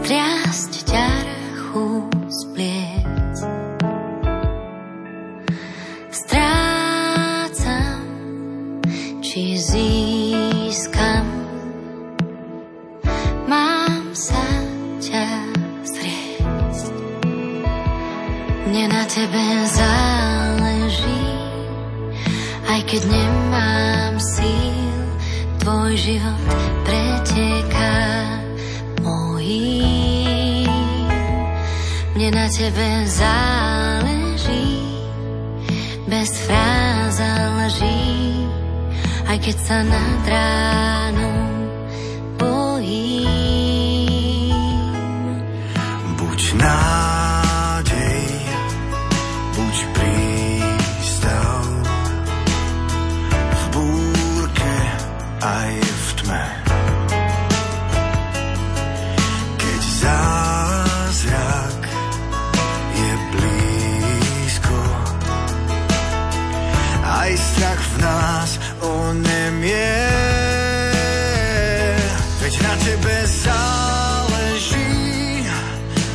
strjást ťa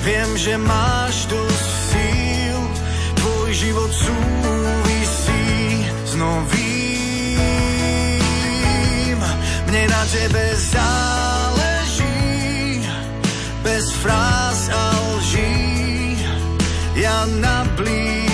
viem, že máš dosť síl, tvoj život súvisí s novým. Mne na tebe záleží, bez fráz a lží, ja na blízku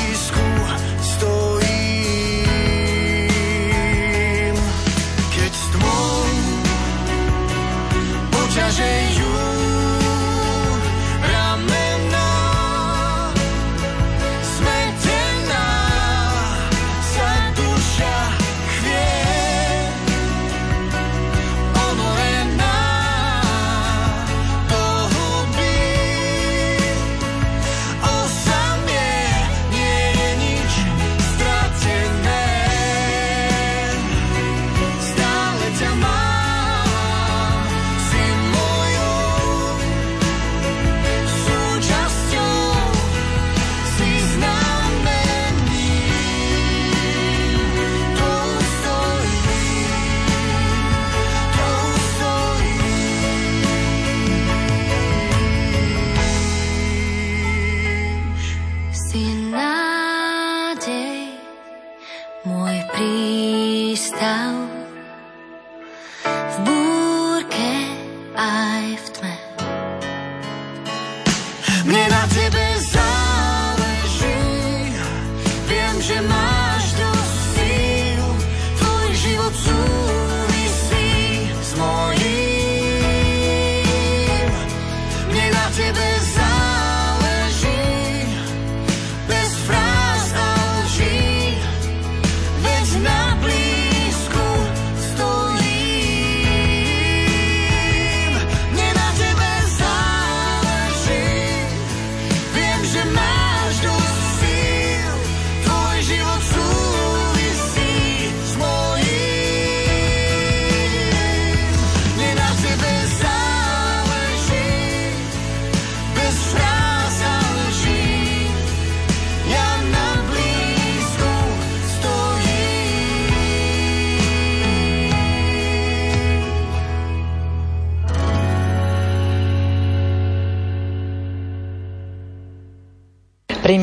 Si nádej, môj prístav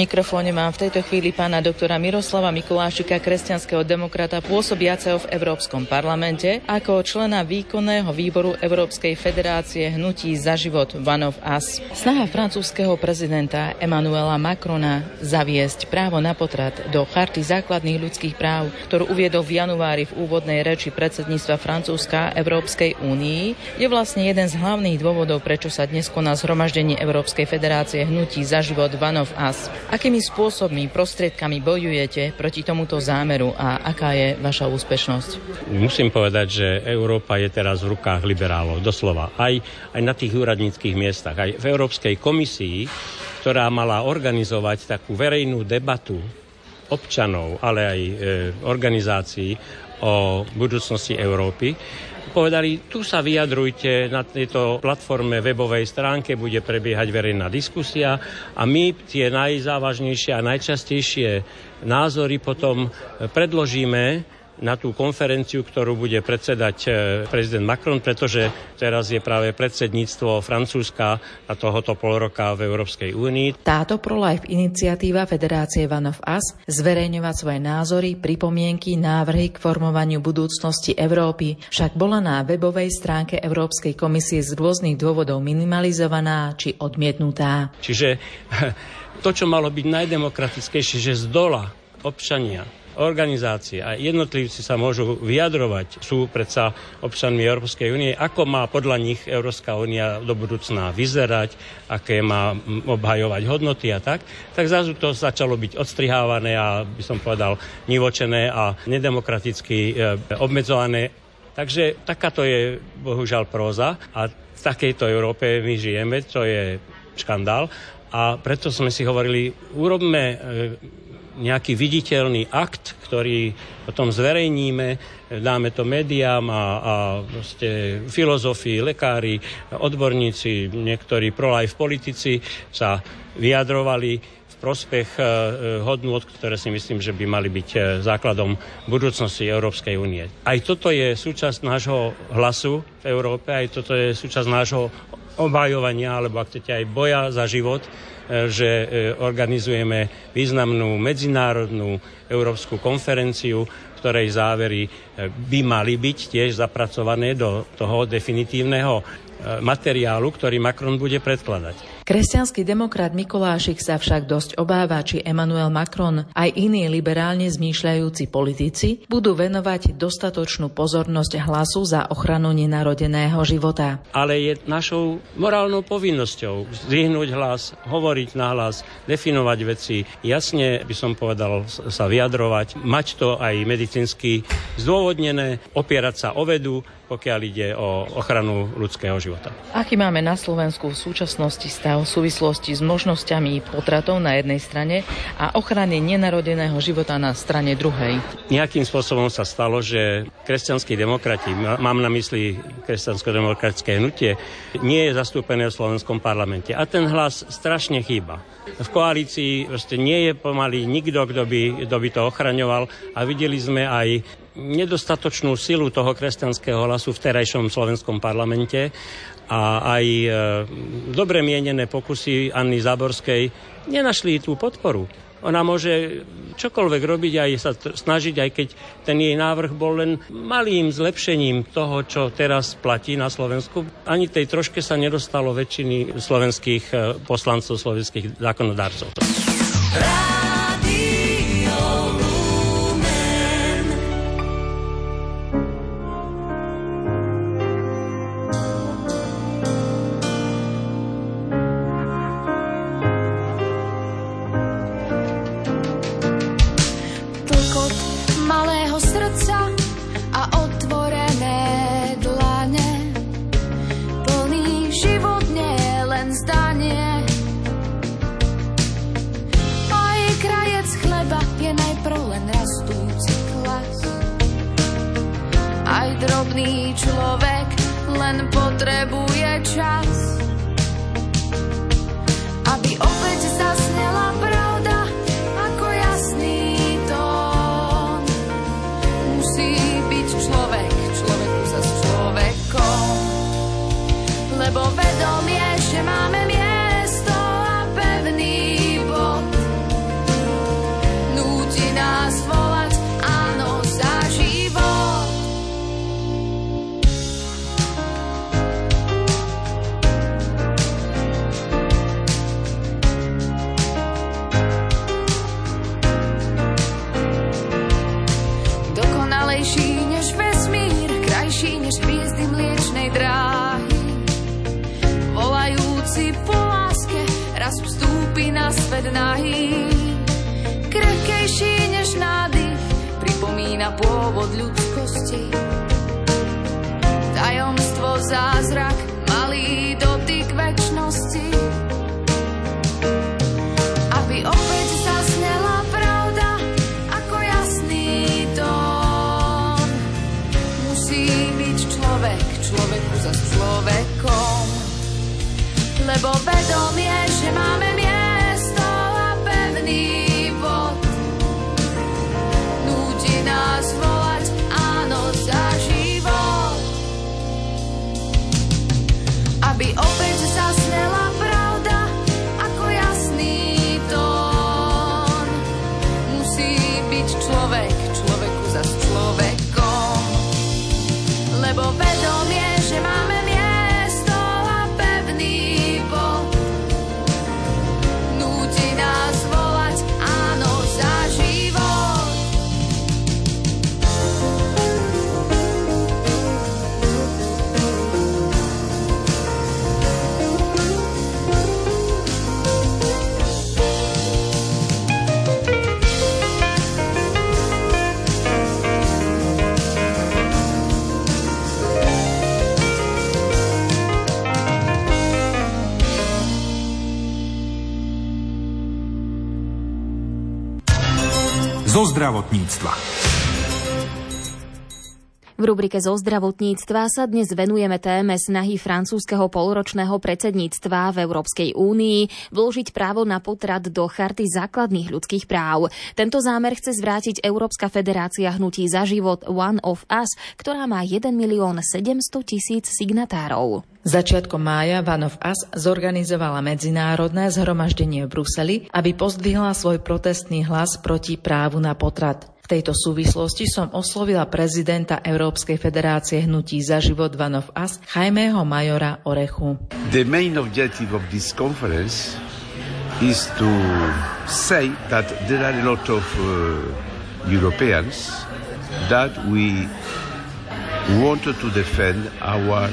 mikrofóne mám v tejto chvíli pána doktora Miroslava Mikulášika, kresťanského demokrata pôsobiaceho v Európskom parlamente ako člena výkonného výboru Európskej federácie hnutí za život One of Us. Snaha francúzského prezidenta Emmanuela Macrona zaviesť právo na potrat do charty základných ľudských práv, ktorú uviedol v januári v úvodnej reči predsedníctva Francúzska Európskej únii, je vlastne jeden z hlavných dôvodov, prečo sa dnes koná zhromaždenie Európskej federácie hnutí za život One of Us. Akými spôsobmi, prostriedkami bojujete proti tomuto zámeru a aká je vaša úspešnosť? Musím povedať, že Európa je teraz v rukách liberálov, doslova. Aj, aj na tých úradníckých miestach, aj v Európskej komisii, ktorá mala organizovať takú verejnú debatu občanov, ale aj e, organizácií o budúcnosti Európy, povedali, tu sa vyjadrujte na tejto platforme webovej stránke, bude prebiehať verejná diskusia a my tie najzávažnejšie a najčastejšie názory potom predložíme na tú konferenciu, ktorú bude predsedať e, prezident Macron, pretože teraz je práve predsedníctvo Francúzska a tohoto pol roka v Európskej únii. Táto pro-life iniciatíva Federácie One of Us zverejňovať svoje názory, pripomienky, návrhy k formovaniu budúcnosti Európy však bola na webovej stránke Európskej komisie z rôznych dôvodov minimalizovaná či odmietnutá. Čiže to, čo malo byť najdemokratickejšie, že z dola občania organizácie a jednotlivci sa môžu vyjadrovať, sú predsa občanmi Európskej únie, ako má podľa nich Európska únia do budúcna vyzerať, aké má obhajovať hodnoty a tak, tak zrazu to začalo byť odstrihávané a by som povedal nivočené a nedemokraticky e, obmedzované. Takže takáto je bohužiaľ próza a v takejto Európe my žijeme, to je škandál a preto sme si hovorili, urobme e, nejaký viditeľný akt, ktorý potom zverejníme, dáme to médiám a, a proste filozofii, lekári, odborníci, niektorí pro-life politici sa vyjadrovali prospech e, hodnôt, ktoré si myslím, že by mali byť e, základom budúcnosti Európskej únie. Aj toto je súčasť nášho hlasu v Európe, aj toto je súčasť nášho obhajovania, alebo ak chcete aj boja za život, že e, organizujeme významnú medzinárodnú európsku konferenciu, ktorej závery e, by mali byť tiež zapracované do toho definitívneho materiálu, ktorý Macron bude predkladať. Kresťanský demokrat Mikolášik sa však dosť obáva, či Emmanuel Macron aj iní liberálne zmýšľajúci politici budú venovať dostatočnú pozornosť hlasu za ochranu nenarodeného života. Ale je našou morálnou povinnosťou zdvihnúť hlas, hovoriť na hlas, definovať veci, jasne by som povedal sa vyjadrovať, mať to aj medicínsky zdôvodnené, opierať sa o vedu, pokiaľ ide o ochranu ľudského života. Aký máme na Slovensku v súčasnosti stav v súvislosti s možnosťami potratov na jednej strane a ochrany nenarodeného života na strane druhej? Nejakým spôsobom sa stalo, že kresťanskí demokrati, mám na mysli kresťansko-demokratické hnutie, nie je zastúpené v slovenskom parlamente. A ten hlas strašne chýba. V koalícii nie je pomaly nikto, kto by, kto by to ochraňoval a videli sme aj nedostatočnú silu toho kresťanského hlasu v terajšom slovenskom parlamente a aj e, dobre mienené pokusy Anny Záborskej nenašli tú podporu. Ona môže čokoľvek robiť aj sa snažiť, aj keď ten jej návrh bol len malým zlepšením toho, čo teraz platí na Slovensku. Ani tej troške sa nedostalo väčšiny slovenských e, poslancov, slovenských zákonodárcov. nás zdravotníctva. V rubrike zo zdravotníctva sa dnes venujeme téme snahy francúzského polročného predsedníctva v Európskej únii vložiť právo na potrat do charty základných ľudských práv. Tento zámer chce zvrátiť Európska federácia hnutí za život One of Us, ktorá má 1 milión 700 tisíc signatárov. Začiatkom mája One of Us zorganizovala medzinárodné zhromaždenie v Bruseli, aby pozdvihla svoj protestný hlas proti právu na potrat. V tejto súvislosti som oslovila prezidenta Európskej federácie hnutí za život One of Us, Jaimeho Majora Orechu. The main objective of this conference is to say that there are a lot of uh, Europeans that we wanted to defend our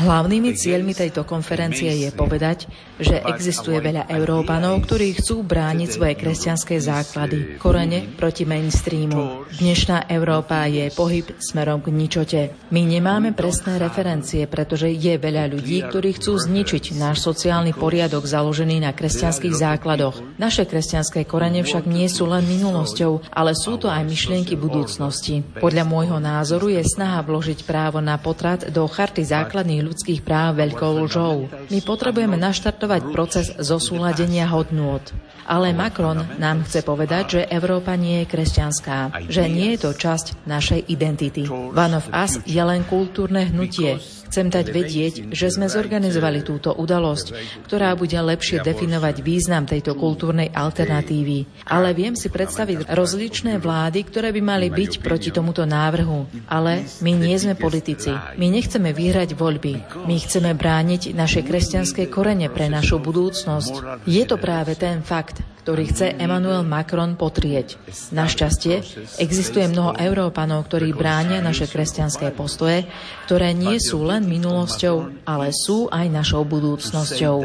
Hlavnými cieľmi tejto konferencie je povedať, že existuje veľa Európanov, ktorí chcú brániť svoje kresťanské základy, korene proti mainstreamu. Dnešná Európa je pohyb smerom k ničote. My nemáme presné referencie, pretože je veľa ľudí, ktorí chcú zničiť náš sociálny poriadok založený na kresťanských základoch. Naše kresťanské korene však nie sú len minulosťou, ale sú to aj myšlienky budúcnosti. Podľa môjho názoru je snaha vložiť právo na potrat do charty základných ľudských práv veľkou lžou. My potrebujeme naštartovať proces zosúladenia hodnôt. Ale Macron nám chce povedať, že Európa nie je kresťanská, že nie je to časť našej identity. One of Us je len kultúrne hnutie, Chcem dať vedieť, že sme zorganizovali túto udalosť, ktorá bude lepšie definovať význam tejto kultúrnej alternatívy. Ale viem si predstaviť rozličné vlády, ktoré by mali byť proti tomuto návrhu. Ale my nie sme politici. My nechceme vyhrať voľby. My chceme brániť naše kresťanské korene pre našu budúcnosť. Je to práve ten fakt, ktorý chce Emmanuel Macron potrieť. Našťastie existuje mnoho Európanov, ktorí bránia naše kresťanské postoje, ktoré nie sú len minulosťou, ale sú aj našou budúcnosťou.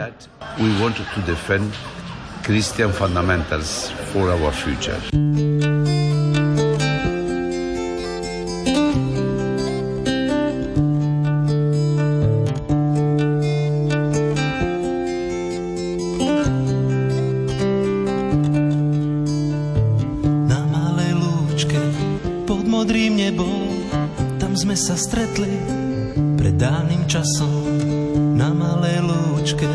Christian fundamentals for our future. Stretli pred dávnym časom na malej lúčke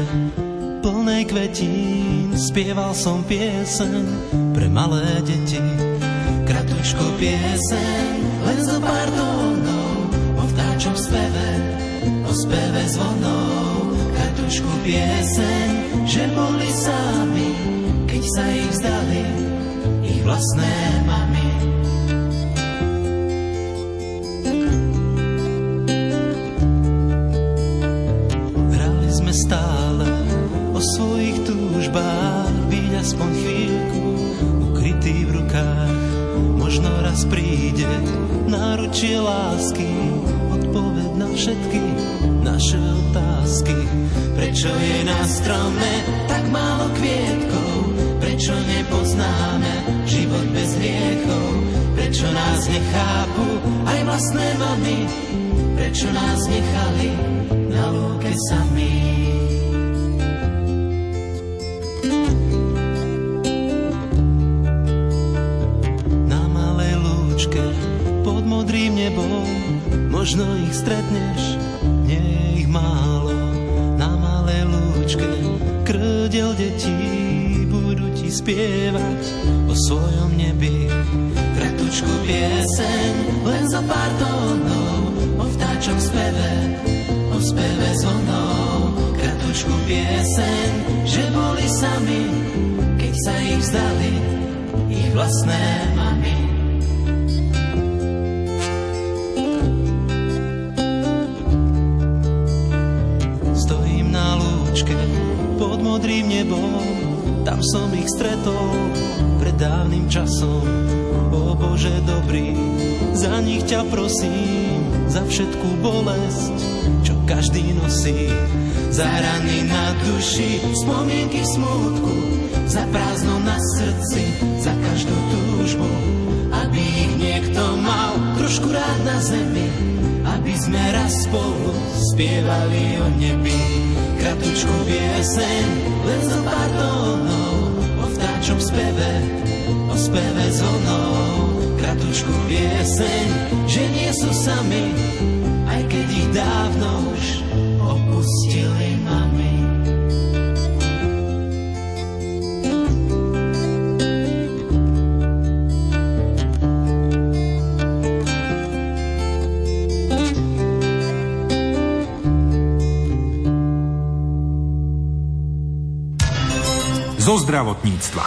plnej kvetín. Spieval som pieseň pre malé deti kratučko pieseň len zo pár tónov o vtáčom speve o speve zvonov kratučku pieseň že boli sami keď sa ich vzdali ich vlastné mami aspoň chvíľku ukrytý v rukách. Možno raz príde náručie lásky, odpoveď na všetky naše otázky. Prečo je na strome tak málo kvietkov? Prečo nepoznáme život bez hriechov? Prečo nás nechápu aj vlastné mamy? Prečo nás nechali na lúke sami? Možno ich stretneš, nie ich málo. Na malé lúčke krdel detí budú ti spievať o svojom nebi. Kratučku pieseň, len za pár tónov, o vtáčom speve, o speve zvonov. Kratučku pieseň, že boli sami, keď sa ich vzdali, ich vlastné som ich stretol pred dávnym časom. O Bože dobrý, za nich ťa prosím, za všetku bolesť, čo každý nosí. Za rany na duši, spomienky smutku, za prázdno na srdci, za každú túžbu, aby ich niekto mal trošku rád na zemi, aby sme raz spolu spievali o nebi kratučku pieseň, len zo pár tónov, v speve, o speve so mnou. Kratučku pieseň, že nie sú sami, aj keď ich dávno už zo zdravotníctva.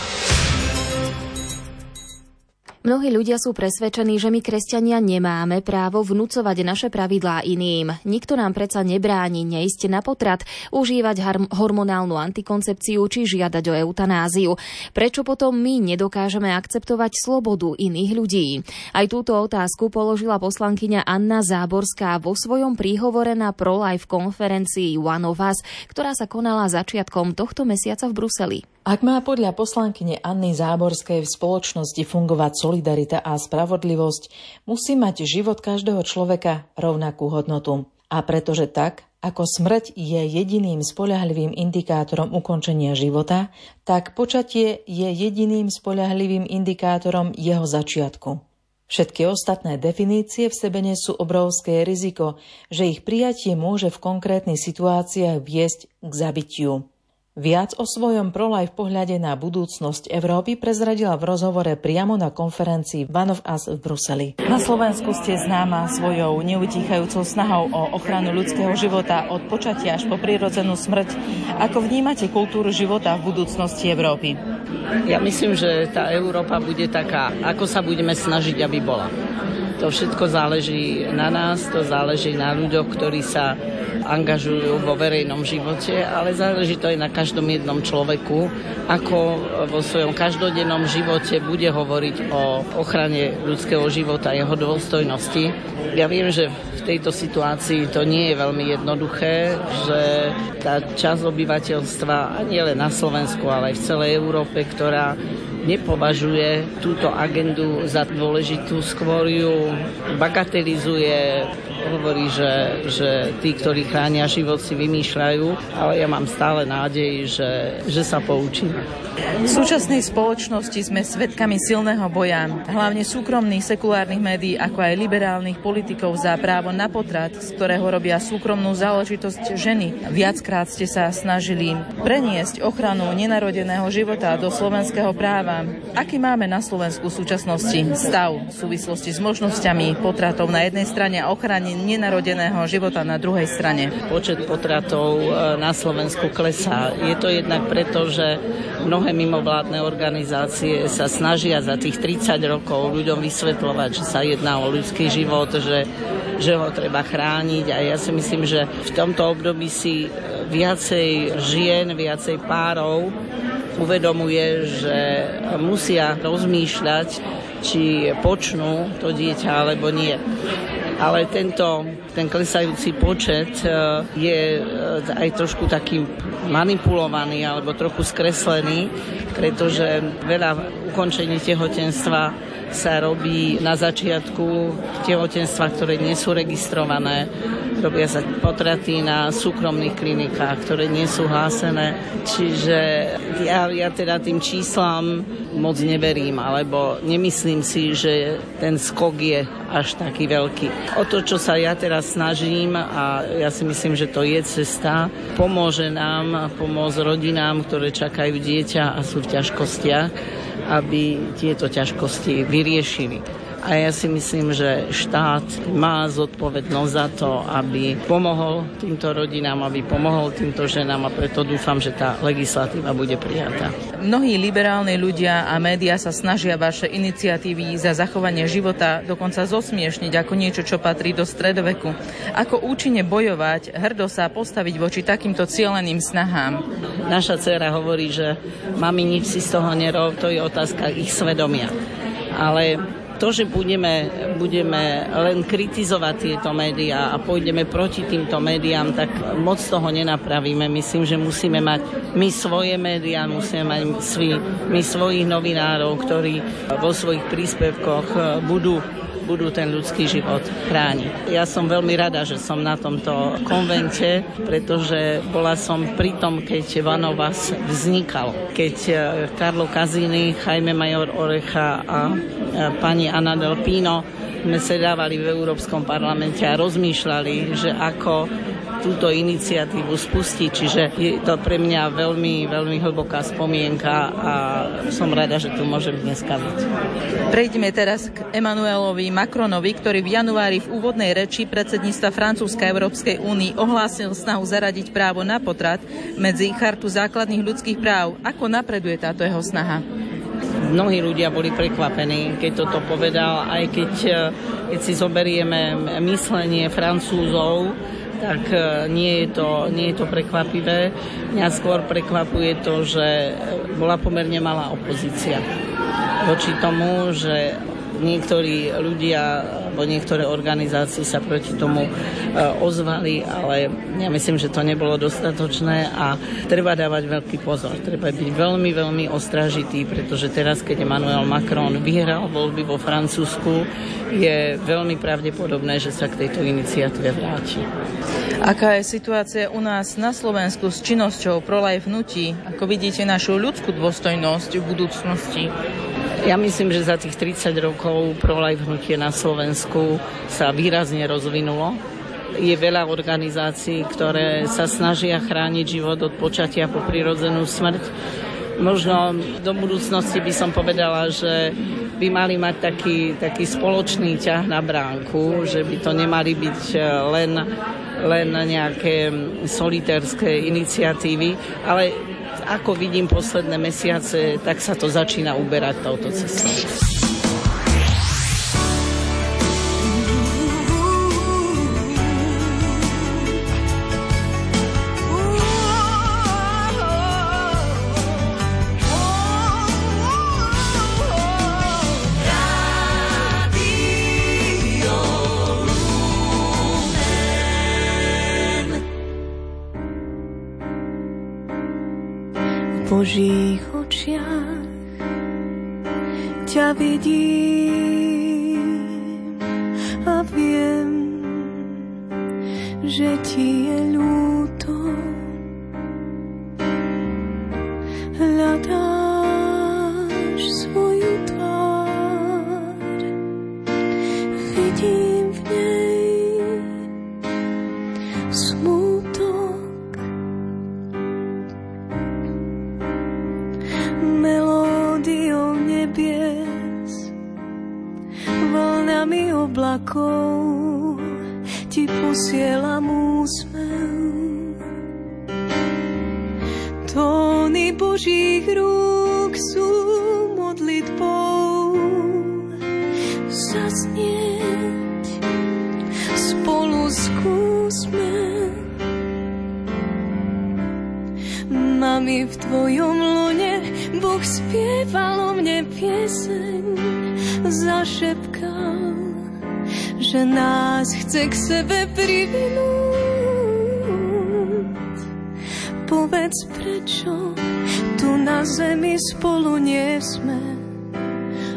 Mnohí ľudia sú presvedčení, že my kresťania nemáme právo vnúcovať naše pravidlá iným. Nikto nám predsa nebráni neísť na potrat, užívať hormonálnu antikoncepciu či žiadať o eutanáziu. Prečo potom my nedokážeme akceptovať slobodu iných ľudí? Aj túto otázku položila poslankyňa Anna Záborská vo svojom príhovore na ProLife konferencii One of Us, ktorá sa konala začiatkom tohto mesiaca v Bruseli. Ak má podľa poslankyne Anny Záborskej v spoločnosti fungovať solidarita a spravodlivosť, musí mať život každého človeka rovnakú hodnotu. A pretože tak, ako smrť je jediným spoľahlivým indikátorom ukončenia života, tak počatie je jediným spoľahlivým indikátorom jeho začiatku. Všetky ostatné definície v sebe nesú obrovské riziko, že ich prijatie môže v konkrétnych situáciách viesť k zabitiu. Viac o svojom prolaj v pohľade na budúcnosť Európy prezradila v rozhovore priamo na konferencii One of Us v Bruseli. Na Slovensku ste známa svojou neutíchajúcou snahou o ochranu ľudského života od počatia až po prírodzenú smrť. Ako vnímate kultúru života v budúcnosti Európy? Ja myslím, že tá Európa bude taká, ako sa budeme snažiť, aby bola. To všetko záleží na nás, to záleží na ľuďoch, ktorí sa angažujú vo verejnom živote, ale záleží to aj na každom jednom človeku, ako vo svojom každodennom živote bude hovoriť o ochrane ľudského života, jeho dôstojnosti. Ja viem, že v tejto situácii to nie je veľmi jednoduché, že tá časť obyvateľstva, nie len na Slovensku, ale aj v celej Európe, ktorá nepovažuje túto agendu za dôležitú, skôr ju bagatelizuje, hovorí, že, že tí, ktorí chránia život, si vymýšľajú, ale ja mám stále nádej, že, že sa poučíme. V súčasnej spoločnosti sme svedkami silného boja, hlavne súkromných sekulárnych médií, ako aj liberálnych politikov za právo na potrat, z ktorého robia súkromnú záležitosť ženy. Viackrát ste sa snažili preniesť ochranu nenarodeného života do slovenského práva. Aký máme na Slovensku v súčasnosti stav v súvislosti s možnosťami potratov na jednej strane a ochrane nenarodeného života na druhej strane? Počet potratov e, na Slovensku klesá. Je to jednak preto, že mnohé mimovládne organizácie sa snažia za tých 30 rokov ľuďom vysvetľovať, že sa jedná o ľudský život, že, že ho treba chrániť a ja si myslím, že v tomto období si viacej žien, viacej párov uvedomuje, že musia rozmýšľať, či počnú to dieťa alebo nie ale tento, ten klesajúci počet e, je e, aj trošku taký manipulovaný alebo trochu skreslený, pretože veľa ukončení tehotenstva sa robí na začiatku tehotenstva, ktoré nie sú registrované. Robia sa potraty na súkromných klinikách, ktoré nie sú hlásené. Čiže ja, ja teda tým číslam moc neverím, alebo nemyslím si, že ten skok je až taký veľký. O to, čo sa ja teraz snažím, a ja si myslím, že to je cesta, pomôže nám, pomôcť rodinám, ktoré čakajú dieťa a sú v ťažkostiach, aby tieto ťažkosti vyriešili. A ja si myslím, že štát má zodpovednosť za to, aby pomohol týmto rodinám, aby pomohol týmto ženám a preto dúfam, že tá legislatíva bude prijatá. Mnohí liberálni ľudia a médiá sa snažia vaše iniciatívy za zachovanie života dokonca zosmiešniť ako niečo, čo patrí do stredoveku. Ako účinne bojovať, hrdo sa postaviť voči takýmto cieľeným snahám? Naša dcera hovorí, že mami nič si z toho nerov, to je otázka ich svedomia. Ale to, že budeme, budeme len kritizovať tieto médiá a pôjdeme proti týmto médiám, tak moc toho nenapravíme. Myslím, že musíme mať my svoje médiá, musíme mať my svojich novinárov, ktorí vo svojich príspevkoch budú budú ten ľudský život chrániť. Ja som veľmi rada, že som na tomto konvente, pretože bola som pri tom, keď Vanovas vznikal. Keď e, Karlo Kazini, Jaime Major Orecha a e, pani Anna Del Pino sme sedávali v Európskom parlamente a rozmýšľali, že ako túto iniciatívu spustiť. Čiže je to pre mňa veľmi, veľmi hlboká spomienka a som rada, že tu môžem dneska byť. Prejdeme teraz k Emanuelovi Macronovi, ktorý v januári v úvodnej reči predsedníctva Francúzska Európskej únii ohlásil snahu zaradiť právo na potrat medzi chartu základných ľudských práv. Ako napreduje táto jeho snaha? mnohí ľudia boli prekvapení, keď toto povedal, aj keď, keď si zoberieme myslenie Francúzov, tak e, nie je to, nie je to prekvapivé. Mňa skôr prekvapuje to, že bola pomerne malá opozícia voči tomu, že niektorí ľudia alebo niektoré organizácie sa proti tomu e, ozvali, ale ja myslím, že to nebolo dostatočné a treba dávať veľký pozor. Treba byť veľmi, veľmi ostražitý, pretože teraz, keď Emmanuel Macron vyhral voľby vo Francúzsku, je veľmi pravdepodobné, že sa k tejto iniciatíve vráti. Aká je situácia u nás na Slovensku s činnosťou ProLife hnutí? Ako vidíte našu ľudskú dôstojnosť v budúcnosti? Ja myslím, že za tých 30 rokov pro-life hnutie na Slovensku sa výrazne rozvinulo. Je veľa organizácií, ktoré sa snažia chrániť život od počatia po prirodzenú smrť. Možno do budúcnosti by som povedala, že by mali mať taký, taký spoločný ťah na bránku, že by to nemali byť len, len nejaké solitérske iniciatívy, ale ako vidím posledné mesiace, tak sa to začína uberať touto cestou. Božích očiach ťa vidím a viem, že ti je ľúto. Oblakov ti posielam úsmev. Tóny Božích rúk sú modlitbou zaznieť spolu skúsme. Mami, v tvojom lone Boh spieval o mne pieseň, zašepkal že nás chce k sebe privinúť. Povedz, prečo tu na zemi spolu nie sme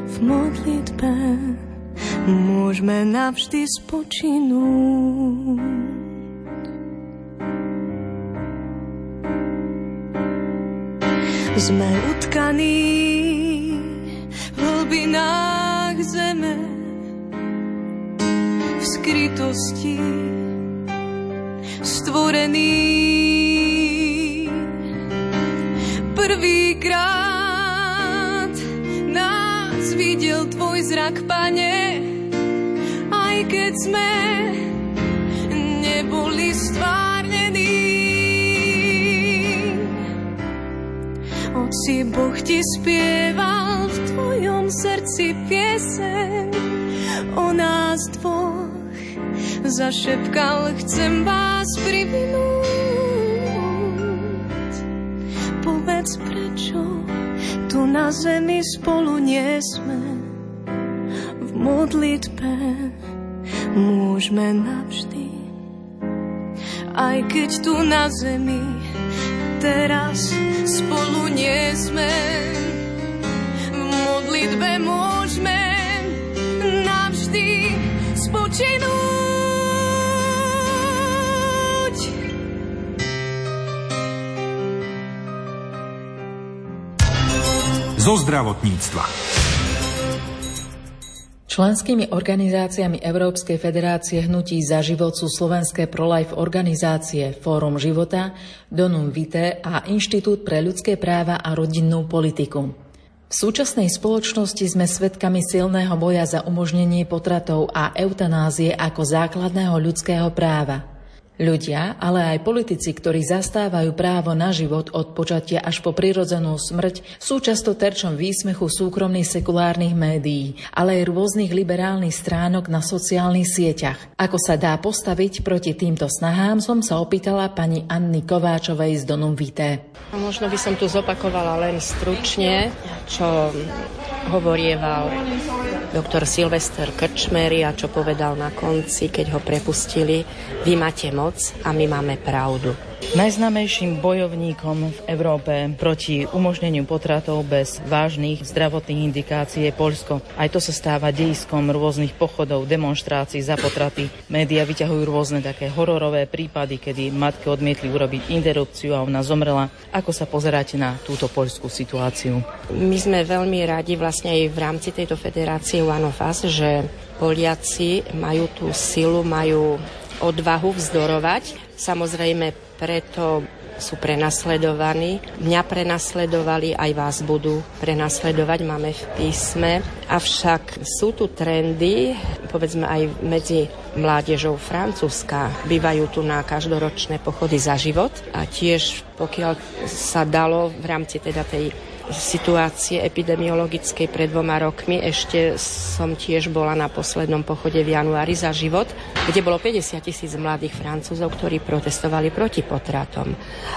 v modlitbe. Môžeme navždy spočinúť. Sme utkaní v hlbinách zeme, skrytosti stvorený. Prvýkrát nás videl tvoj zrak, pane, aj keď sme neboli stvárnení. Oci Boh ti spieval v tvojom srdci pieseň o nás dvoch zašepkal, chcem vás privinúť. Povedz, prečo tu na zemi spolu nie sme. V modlitbe môžeme navždy. Aj keď tu na zemi teraz spolu nie sme. V modlitbe môžeme Zo zdravotníctva. Členskými organizáciami Európskej federácie hnutí za život sú slovenské pro-life organizácie Fórum života, Donum Vitae a Inštitút pre ľudské práva a rodinnú politiku. V súčasnej spoločnosti sme svedkami silného boja za umožnenie potratov a eutanázie ako základného ľudského práva. Ľudia, ale aj politici, ktorí zastávajú právo na život od počatia až po prirodzenú smrť, sú často terčom výsmechu súkromných sekulárnych médií, ale aj rôznych liberálnych stránok na sociálnych sieťach. Ako sa dá postaviť proti týmto snahám, som sa opýtala pani Anny Kováčovej z Donum Vité. Možno by som tu zopakovala len stručne, čo hovorieval doktor Silvester Krčmery a čo povedal na konci, keď ho prepustili, vy máte moc a my máme pravdu. Najznamejším bojovníkom v Európe proti umožneniu potratov bez vážnych zdravotných indikácií je Poľsko. Aj to sa stáva dejiskom rôznych pochodov, demonstrácií za potraty. Média vyťahujú rôzne také hororové prípady, kedy matke odmietli urobiť interrupciu a ona zomrela. Ako sa pozeráte na túto poľskú situáciu? My sme veľmi radi vlastne aj v rámci tejto federácie One of Us, že Poliaci majú tú silu, majú odvahu vzdorovať. Samozrejme preto sú prenasledovaní. Mňa prenasledovali, aj vás budú prenasledovať, máme v písme. Avšak sú tu trendy, povedzme aj medzi mládežou Francúzska. Bývajú tu na každoročné pochody za život a tiež pokiaľ sa dalo v rámci teda tej situácie epidemiologickej pred dvoma rokmi. Ešte som tiež bola na poslednom pochode v januári za život, kde bolo 50 tisíc mladých Francúzov, ktorí protestovali proti potratom.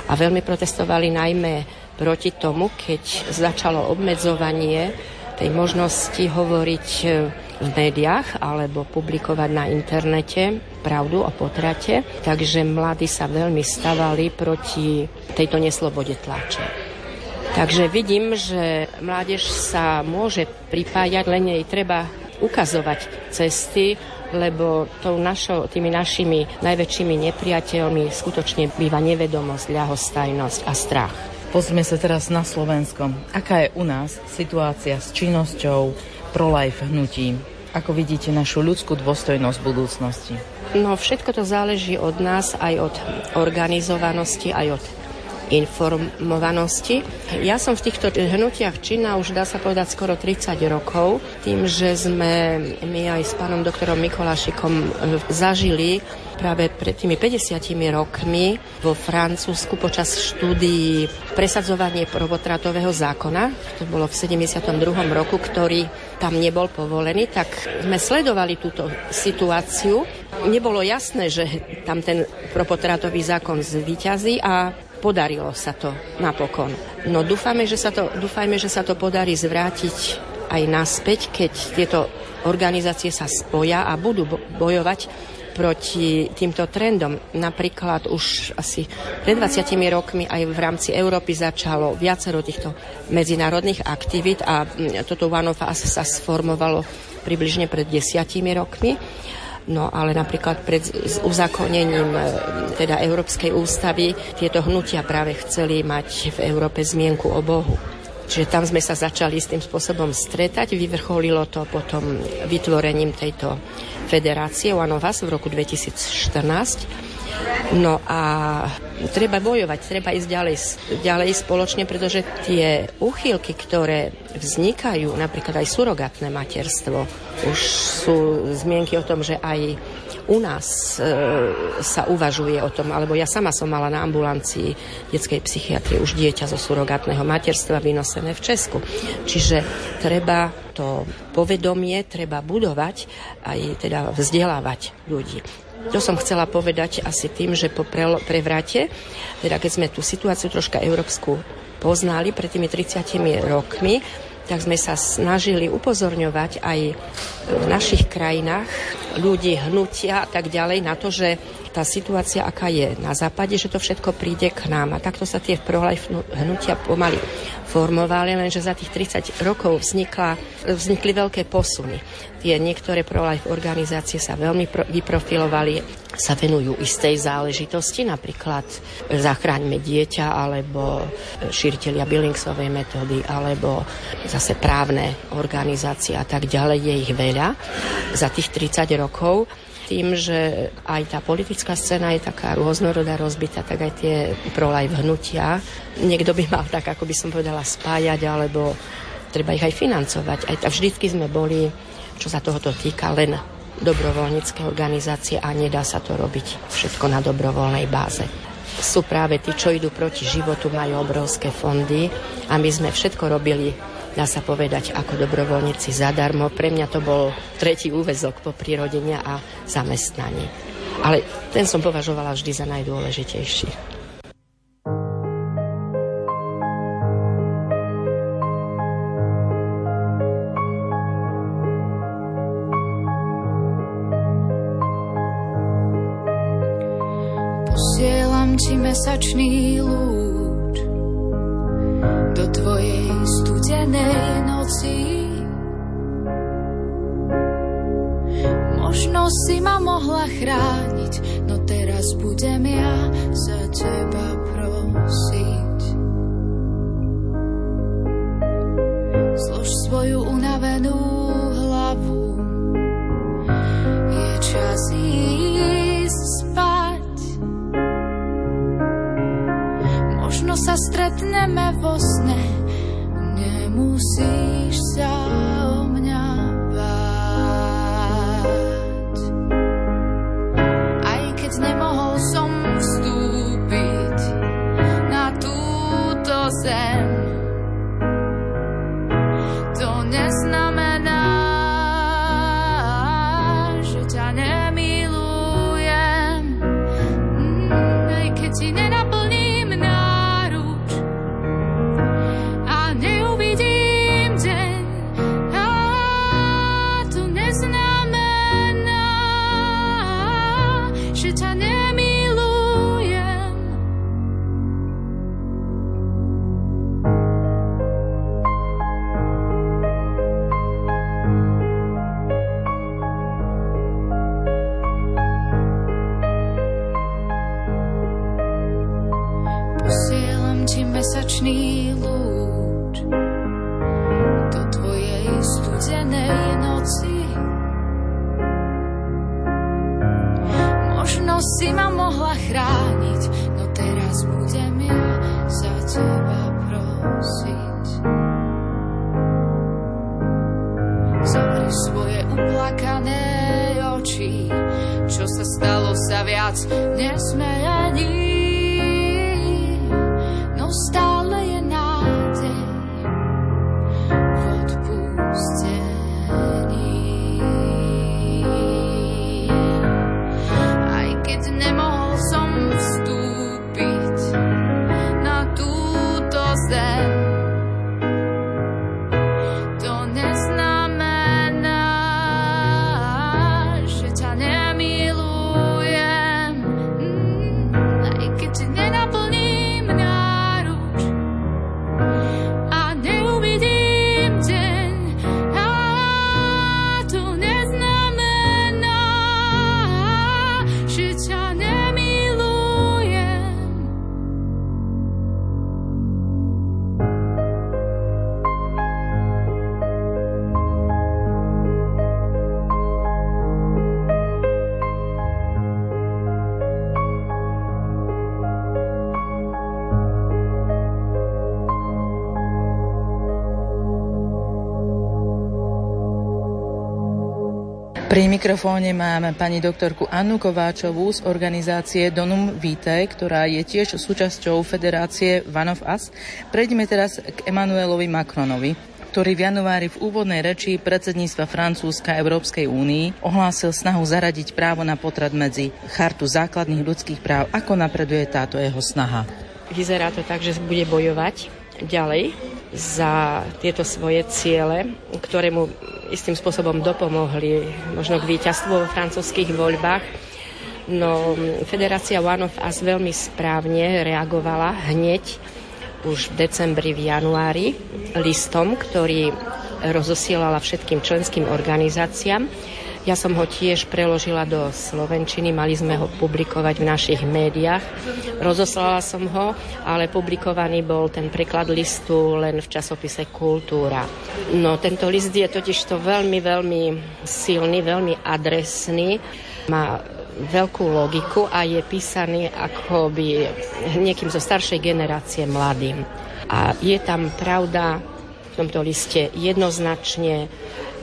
A veľmi protestovali najmä proti tomu, keď začalo obmedzovanie tej možnosti hovoriť e, v médiách alebo publikovať na internete pravdu o potrate. Takže mladí sa veľmi stavali proti tejto neslobode tlače. Takže vidím, že mládež sa môže pripájať, len jej treba ukazovať cesty, lebo tou našo, tými našimi najväčšími nepriateľmi skutočne býva nevedomosť, ľahostajnosť a strach. Pozrieme sa teraz na Slovensko. Aká je u nás situácia s činnosťou pro-life hnutím? Ako vidíte našu ľudskú dôstojnosť v budúcnosti? No všetko to záleží od nás, aj od organizovanosti, aj od informovanosti. Ja som v týchto hnutiach činná už dá sa povedať skoro 30 rokov, tým, že sme my aj s pánom doktorom Mikolášikom zažili práve pred tými 50 rokmi vo Francúzsku počas štúdií presadzovanie prvotratového zákona, to bolo v 72. roku, ktorý tam nebol povolený, tak sme sledovali túto situáciu. Nebolo jasné, že tam ten propotratový zákon zvíťazí a Podarilo sa to napokon. No dúfame, že sa to, dúfajme, že sa to podarí zvrátiť aj naspäť, keď tieto organizácie sa spoja a budú bojovať proti týmto trendom. Napríklad už asi pred 20 rokmi aj v rámci Európy začalo viacero týchto medzinárodných aktivít a mm, toto One of Us sa sformovalo približne pred desiatimi rokmi. No ale napríklad pred uzakonením e, teda Európskej ústavy tieto hnutia práve chceli mať v Európe zmienku o Bohu. Čiže tam sme sa začali s tým spôsobom stretať. Vyvrcholilo to potom vytvorením tejto federácie Us v roku 2014 No a treba bojovať, treba ísť ďalej, ďalej spoločne, pretože tie úchylky, ktoré vznikajú, napríklad aj surogátne materstvo, už sú zmienky o tom, že aj u nás e, sa uvažuje o tom, alebo ja sama som mala na ambulancii detskej psychiatrie už dieťa zo surogátneho materstva vynosené v Česku. Čiže treba to povedomie, treba budovať aj teda vzdelávať ľudí. To som chcela povedať asi tým, že po prevrate, teda keď sme tú situáciu troška európsku poznali pred tými 30 rokmi, tak sme sa snažili upozorňovať aj v našich krajinách ľudí, hnutia a tak ďalej na to, že tá situácia, aká je na západe, že to všetko príde k nám. A takto sa tie pro-life hnutia pomaly formovali, lenže za tých 30 rokov vznikla, vznikli veľké posuny. Tie niektoré pro-life organizácie sa veľmi pro, vyprofilovali, sa venujú istej záležitosti, napríklad Zachráňme dieťa, alebo šíriteľia Billingsovej metódy, alebo zase právne organizácie a tak ďalej. Je ich veľa za tých 30 rokov tým, že aj tá politická scéna je taká rôznorodá, rozbitá, tak aj tie pro-life hnutia. Niekto by mal tak, ako by som povedala, spájať, alebo treba ich aj financovať. Aj vždycky sme boli, čo sa tohoto týka, len dobrovoľnícke organizácie a nedá sa to robiť všetko na dobrovoľnej báze sú práve tí, čo idú proti životu, majú obrovské fondy a my sme všetko robili dá sa povedať, ako dobrovoľníci zadarmo. Pre mňa to bol tretí úvezok po prirodenia a zamestnaní. Ale ten som považovala vždy za najdôležitejší. Mesačný lúč studenej noci. Možno si ma mohla chrániť, no teraz budem ja za teba prosiť. Zlož svoju unavenú hlavu, je čas ísť spať. Možno sa stretneme vo sne, see. Pri mikrofóne máme pani doktorku Annu Kováčovú z organizácie Donum Vitae, ktorá je tiež súčasťou federácie One of Us. Prejdeme teraz k Emanuelovi Macronovi ktorý v januári v úvodnej reči predsedníctva Francúzska Európskej únii ohlásil snahu zaradiť právo na potrat medzi chartu základných ľudských práv. Ako napreduje táto jeho snaha? Vyzerá to tak, že bude bojovať ďalej za tieto svoje ciele, ktoré mu istým spôsobom dopomohli možno k víťazstvu vo francúzských voľbách. No, Federácia One of Us veľmi správne reagovala hneď už v decembri, v januári listom, ktorý rozosielala všetkým členským organizáciám ja som ho tiež preložila do Slovenčiny, mali sme ho publikovať v našich médiách. Rozoslala som ho, ale publikovaný bol ten preklad listu len v časopise Kultúra. No tento list je totiž to veľmi, veľmi silný, veľmi adresný. Má veľkú logiku a je písaný ako by niekým zo staršej generácie mladým. A je tam pravda v tomto liste jednoznačne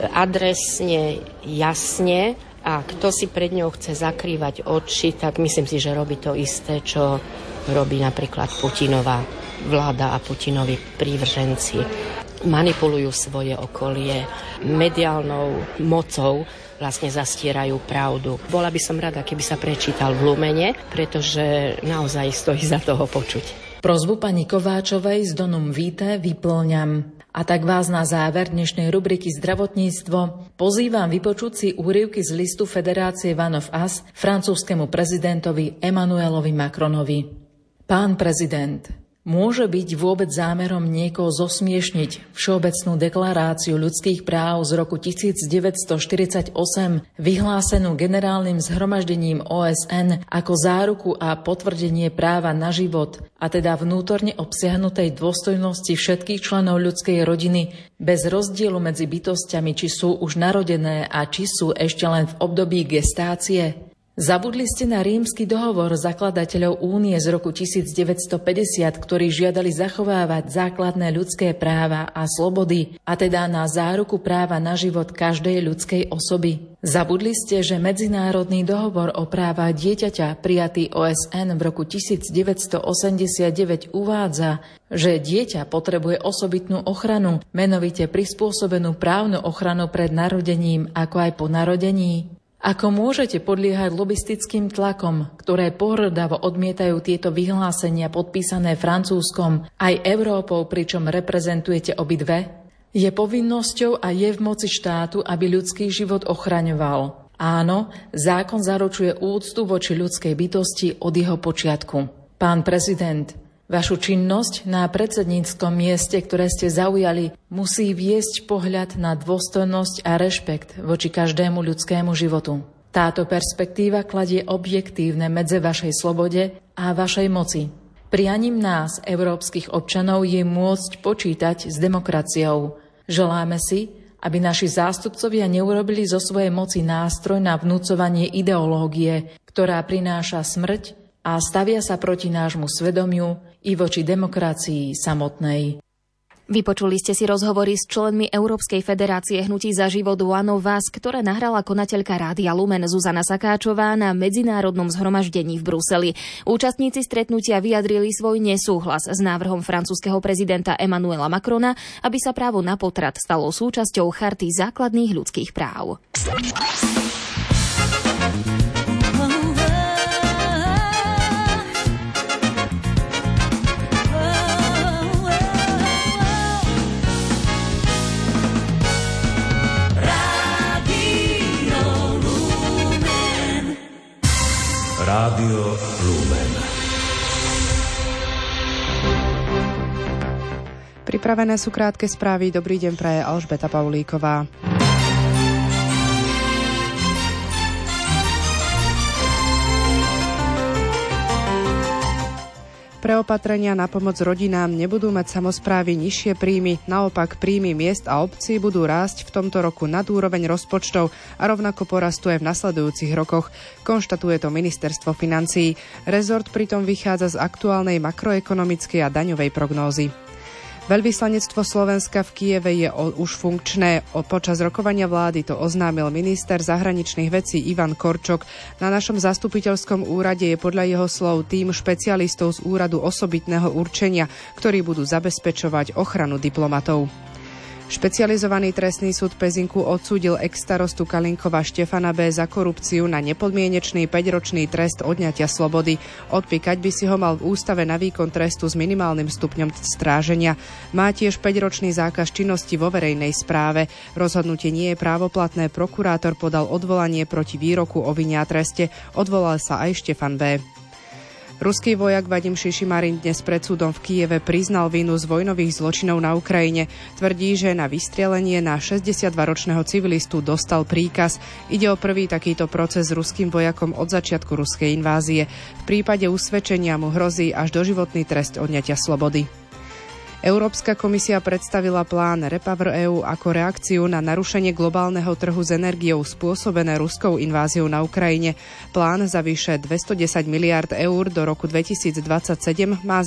adresne, jasne a kto si pred ňou chce zakrývať oči, tak myslím si, že robí to isté, čo robí napríklad Putinová vláda a Putinovi prívrženci. Manipulujú svoje okolie mediálnou mocou, vlastne zastierajú pravdu. Bola by som rada, keby sa prečítal v Lumene, pretože naozaj stojí za toho počuť. Prozbu pani Kováčovej z Donum Víte vyplňam. A tak vás na záver dnešnej rubriky Zdravotníctvo pozývam vypočuť si úrivky z listu Federácie One of Us francúzskému prezidentovi Emmanuelovi Macronovi. Pán prezident, Môže byť vôbec zámerom niekoho zosmiešniť Všeobecnú deklaráciu ľudských práv z roku 1948, vyhlásenú generálnym zhromaždením OSN ako záruku a potvrdenie práva na život, a teda vnútorne obsiahnutej dôstojnosti všetkých členov ľudskej rodiny bez rozdielu medzi bytostiami, či sú už narodené a či sú ešte len v období gestácie? Zabudli ste na rímsky dohovor zakladateľov únie z roku 1950, ktorí žiadali zachovávať základné ľudské práva a slobody, a teda na záruku práva na život každej ľudskej osoby. Zabudli ste, že Medzinárodný dohovor o práva dieťaťa prijatý OSN v roku 1989 uvádza, že dieťa potrebuje osobitnú ochranu, menovite prispôsobenú právnu ochranu pred narodením ako aj po narodení. Ako môžete podliehať lobistickým tlakom, ktoré pohrdavo odmietajú tieto vyhlásenia podpísané Francúzskom aj Európou, pričom reprezentujete obidve? Je povinnosťou a je v moci štátu, aby ľudský život ochraňoval. Áno, zákon zaručuje úctu voči ľudskej bytosti od jeho počiatku. Pán prezident, Vašu činnosť na predsedníckom mieste, ktoré ste zaujali, musí viesť pohľad na dôstojnosť a rešpekt voči každému ľudskému životu. Táto perspektíva kladie objektívne medze vašej slobode a vašej moci. Prianím nás, európskych občanov, je môcť počítať s demokraciou. Želáme si, aby naši zástupcovia neurobili zo svojej moci nástroj na vnúcovanie ideológie, ktorá prináša smrť a stavia sa proti nášmu svedomiu i voči demokracii samotnej. Vypočuli ste si rozhovory s členmi Európskej federácie hnutí za život One of ktoré nahrala konateľka Rádia Lumen Zuzana Sakáčová na medzinárodnom zhromaždení v Bruseli. Účastníci stretnutia vyjadrili svoj nesúhlas s návrhom francúzského prezidenta Emmanuela Macrona, aby sa právo na potrat stalo súčasťou charty základných ľudských práv. Rádio Lumen. Pripravené sú krátke správy. Dobrý deň praje Alžbeta Paulíková. Pre opatrenia na pomoc rodinám nebudú mať samozprávy nižšie príjmy, naopak príjmy miest a obcí budú rásť v tomto roku nad úroveň rozpočtov a rovnako porastú aj v nasledujúcich rokoch, konštatuje to ministerstvo financií. Rezort pritom vychádza z aktuálnej makroekonomickej a daňovej prognózy. Veľvyslanectvo Slovenska v Kieve je už funkčné. Počas rokovania vlády to oznámil minister zahraničných vecí Ivan Korčok. Na našom zastupiteľskom úrade je podľa jeho slov tým špecialistov z úradu osobitného určenia, ktorí budú zabezpečovať ochranu diplomatov. Špecializovaný trestný súd Pezinku odsúdil ex-starostu Kalinkova Štefana B. za korupciu na nepodmienečný 5-ročný trest odňatia slobody. Odpíkať by si ho mal v ústave na výkon trestu s minimálnym stupňom stráženia. Má tiež 5-ročný zákaz činnosti vo verejnej správe. Rozhodnutie nie je právoplatné. Prokurátor podal odvolanie proti výroku o vinia treste. Odvolal sa aj Štefan B. Ruský vojak Vadim Šišimarin dnes pred súdom v Kieve priznal vinu z vojnových zločinov na Ukrajine. Tvrdí, že na vystrelenie na 62-ročného civilistu dostal príkaz. Ide o prvý takýto proces s ruským vojakom od začiatku ruskej invázie. V prípade usvedčenia mu hrozí až doživotný trest odňatia slobody. Európska komisia predstavila plán Repower EU ako reakciu na narušenie globálneho trhu s energiou spôsobené ruskou inváziou na Ukrajine. Plán za vyše 210 miliard eur do roku 2027 má